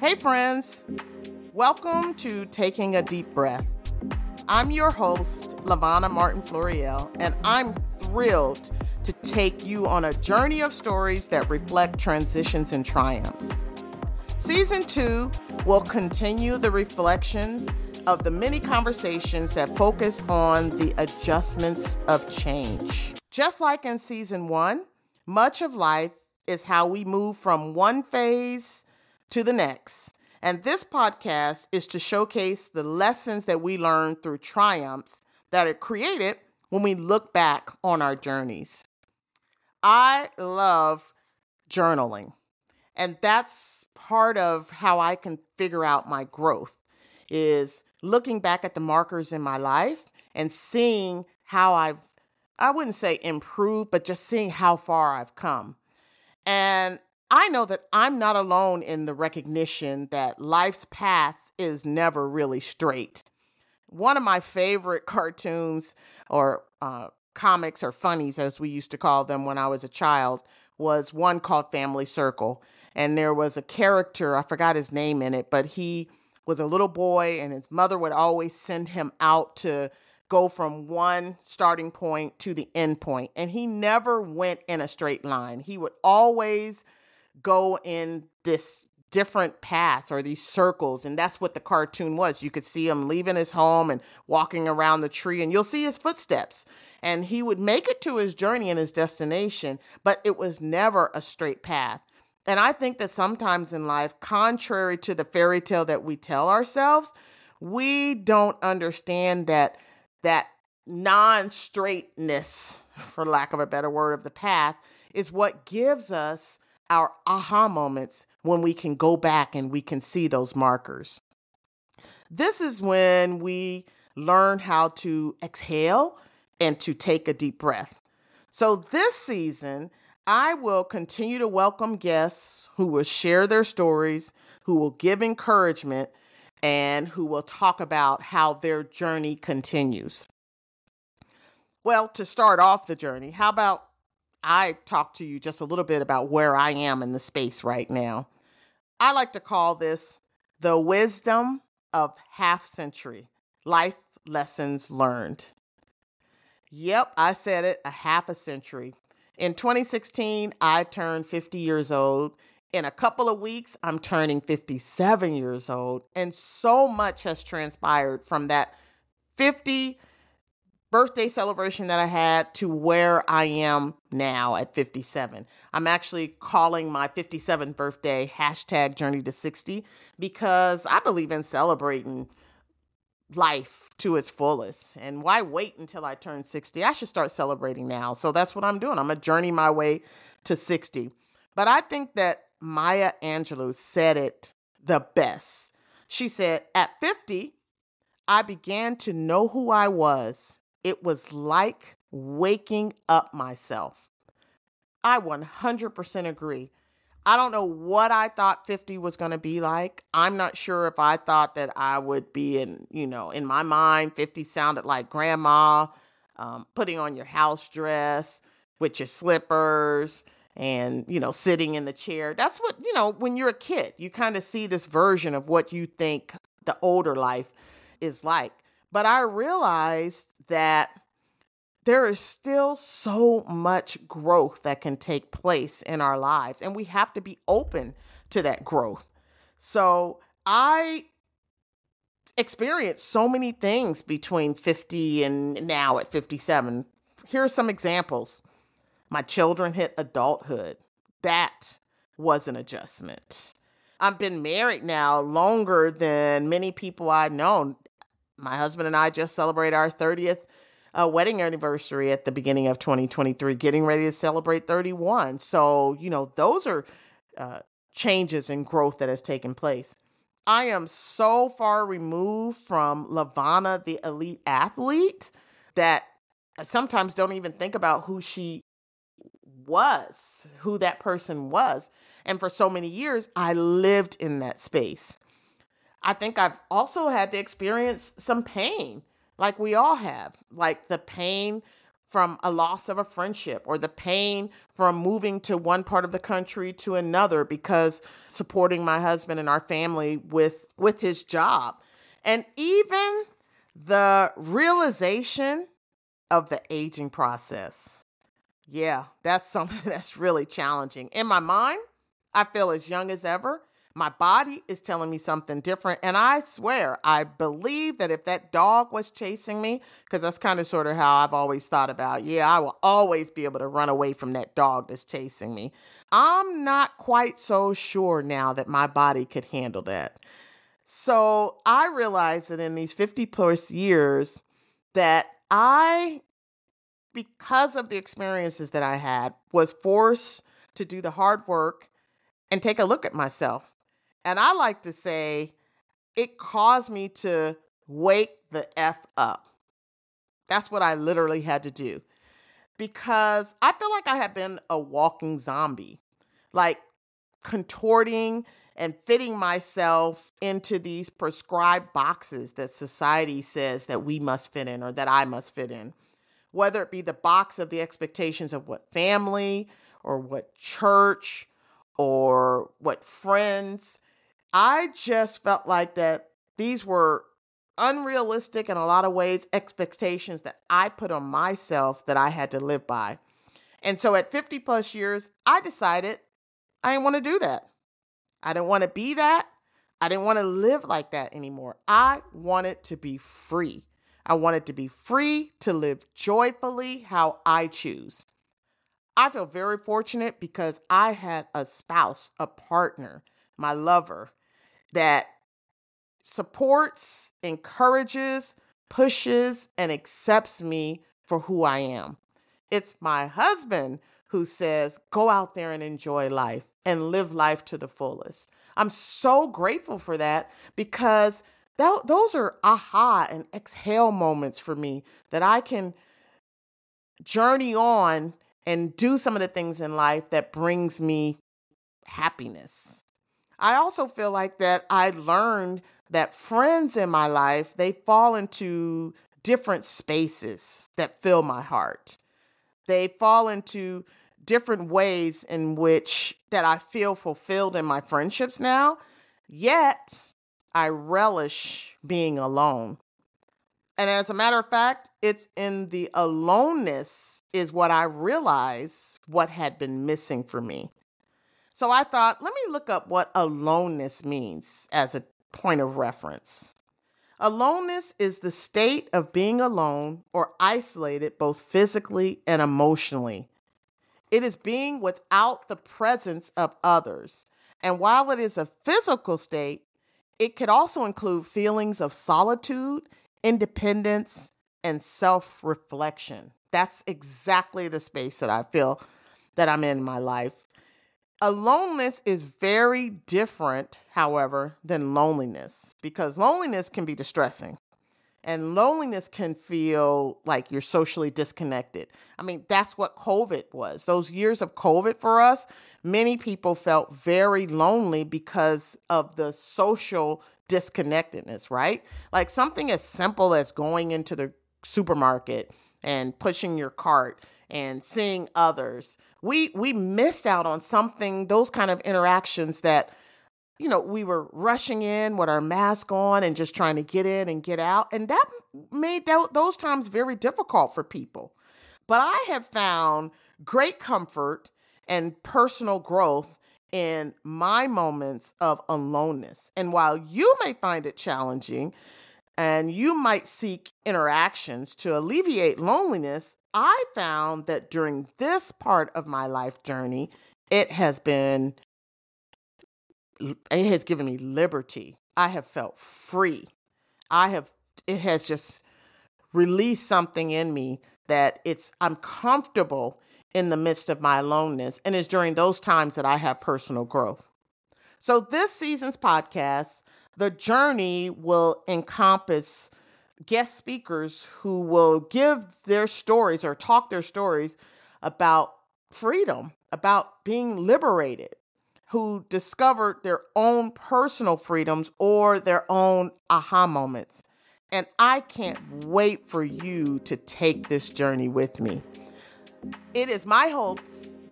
Hey, friends. Welcome to Taking a Deep Breath. I'm your host, LaVonna Martin Floriel, and I'm thrilled to take you on a journey of stories that reflect transitions and triumphs. Season two will continue the reflections of the many conversations that focus on the adjustments of change. Just like in season one, much of life is how we move from one phase to the next. And this podcast is to showcase the lessons that we learn through triumphs that are created when we look back on our journeys. I love journaling, and that's part of how I can figure out my growth is looking back at the markers in my life and seeing how I've I wouldn't say improved, but just seeing how far I've come. And I know that I'm not alone in the recognition that life's path is never really straight. One of my favorite cartoons or uh, comics or funnies, as we used to call them when I was a child, was one called Family Circle. And there was a character, I forgot his name in it, but he was a little boy, and his mother would always send him out to go from one starting point to the end point. And he never went in a straight line. He would always go in this different paths or these circles and that's what the cartoon was you could see him leaving his home and walking around the tree and you'll see his footsteps and he would make it to his journey and his destination but it was never a straight path and i think that sometimes in life contrary to the fairy tale that we tell ourselves we don't understand that that non-straightness for lack of a better word of the path is what gives us our aha moments when we can go back and we can see those markers. This is when we learn how to exhale and to take a deep breath. So, this season, I will continue to welcome guests who will share their stories, who will give encouragement, and who will talk about how their journey continues. Well, to start off the journey, how about I talk to you just a little bit about where I am in the space right now. I like to call this the wisdom of half century life lessons learned. Yep, I said it a half a century. In 2016, I turned 50 years old. In a couple of weeks, I'm turning 57 years old. And so much has transpired from that 50 birthday celebration that I had to where I am now at 57. I'm actually calling my 57th birthday hashtag journey to 60 because I believe in celebrating life to its fullest. And why wait until I turn 60? I should start celebrating now. So that's what I'm doing. I'm to journey my way to 60. But I think that Maya Angelou said it the best. She said, At 50, I began to know who I was it was like waking up myself. I 100% agree. I don't know what I thought 50 was going to be like. I'm not sure if I thought that I would be in, you know, in my mind, 50 sounded like grandma um, putting on your house dress with your slippers and, you know, sitting in the chair. That's what, you know, when you're a kid, you kind of see this version of what you think the older life is like. But I realized that there is still so much growth that can take place in our lives, and we have to be open to that growth. So I experienced so many things between 50 and now at 57. Here are some examples. My children hit adulthood. That was an adjustment. I've been married now longer than many people I've known my husband and I just celebrate our 30th uh, wedding anniversary at the beginning of 2023, getting ready to celebrate 31. So, you know, those are uh, changes and growth that has taken place. I am so far removed from LaVonna, the elite athlete, that I sometimes don't even think about who she was, who that person was. And for so many years, I lived in that space. I think I've also had to experience some pain, like we all have, like the pain from a loss of a friendship or the pain from moving to one part of the country to another because supporting my husband and our family with with his job and even the realization of the aging process yeah that's something that's really challenging in my mind i feel as young as ever my body is telling me something different. And I swear, I believe that if that dog was chasing me, because that's kind of sort of how I've always thought about, yeah, I will always be able to run away from that dog that's chasing me. I'm not quite so sure now that my body could handle that. So I realized that in these 50 plus years that I, because of the experiences that I had, was forced to do the hard work and take a look at myself and I like to say it caused me to wake the F up. That's what I literally had to do because I feel like I have been a walking zombie, like contorting and fitting myself into these prescribed boxes that society says that we must fit in or that I must fit in. Whether it be the box of the expectations of what family or what church or what friends I just felt like that these were unrealistic in a lot of ways expectations that I put on myself that I had to live by. And so at 50 plus years, I decided I didn't want to do that. I didn't want to be that. I didn't want to live like that anymore. I wanted to be free. I wanted to be free to live joyfully how I choose. I feel very fortunate because I had a spouse, a partner, my lover, that supports, encourages, pushes, and accepts me for who I am. It's my husband who says, go out there and enjoy life and live life to the fullest. I'm so grateful for that because that, those are aha and exhale moments for me that I can journey on and do some of the things in life that brings me happiness. I also feel like that I learned that friends in my life, they fall into different spaces that fill my heart. They fall into different ways in which that I feel fulfilled in my friendships now. Yet, I relish being alone. And as a matter of fact, it's in the aloneness is what I realize what had been missing for me. So I thought, let me look up what aloneness means as a point of reference. Aloneness is the state of being alone or isolated both physically and emotionally. It is being without the presence of others. And while it is a physical state, it could also include feelings of solitude, independence, and self reflection. That's exactly the space that I feel that I'm in in my life. Aloneness is very different, however, than loneliness because loneliness can be distressing and loneliness can feel like you're socially disconnected. I mean, that's what COVID was. Those years of COVID for us, many people felt very lonely because of the social disconnectedness, right? Like something as simple as going into the supermarket and pushing your cart and seeing others. We we missed out on something, those kind of interactions that you know, we were rushing in with our mask on and just trying to get in and get out. And that made th- those times very difficult for people. But I have found great comfort and personal growth in my moments of aloneness. And while you may find it challenging and you might seek interactions to alleviate loneliness, I found that during this part of my life journey, it has been, it has given me liberty. I have felt free. I have, it has just released something in me that it's, I'm comfortable in the midst of my aloneness. And it's during those times that I have personal growth. So this season's podcast, the journey will encompass guest speakers who will give their stories or talk their stories about freedom, about being liberated, who discovered their own personal freedoms or their own aha moments. And I can't wait for you to take this journey with me. It is my hope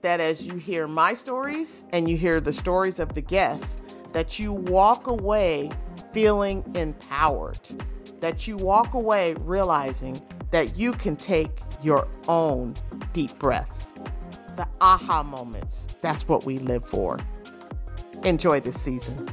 that as you hear my stories and you hear the stories of the guests, that you walk away feeling empowered, that you walk away realizing that you can take your own deep breaths. The aha moments, that's what we live for. Enjoy this season.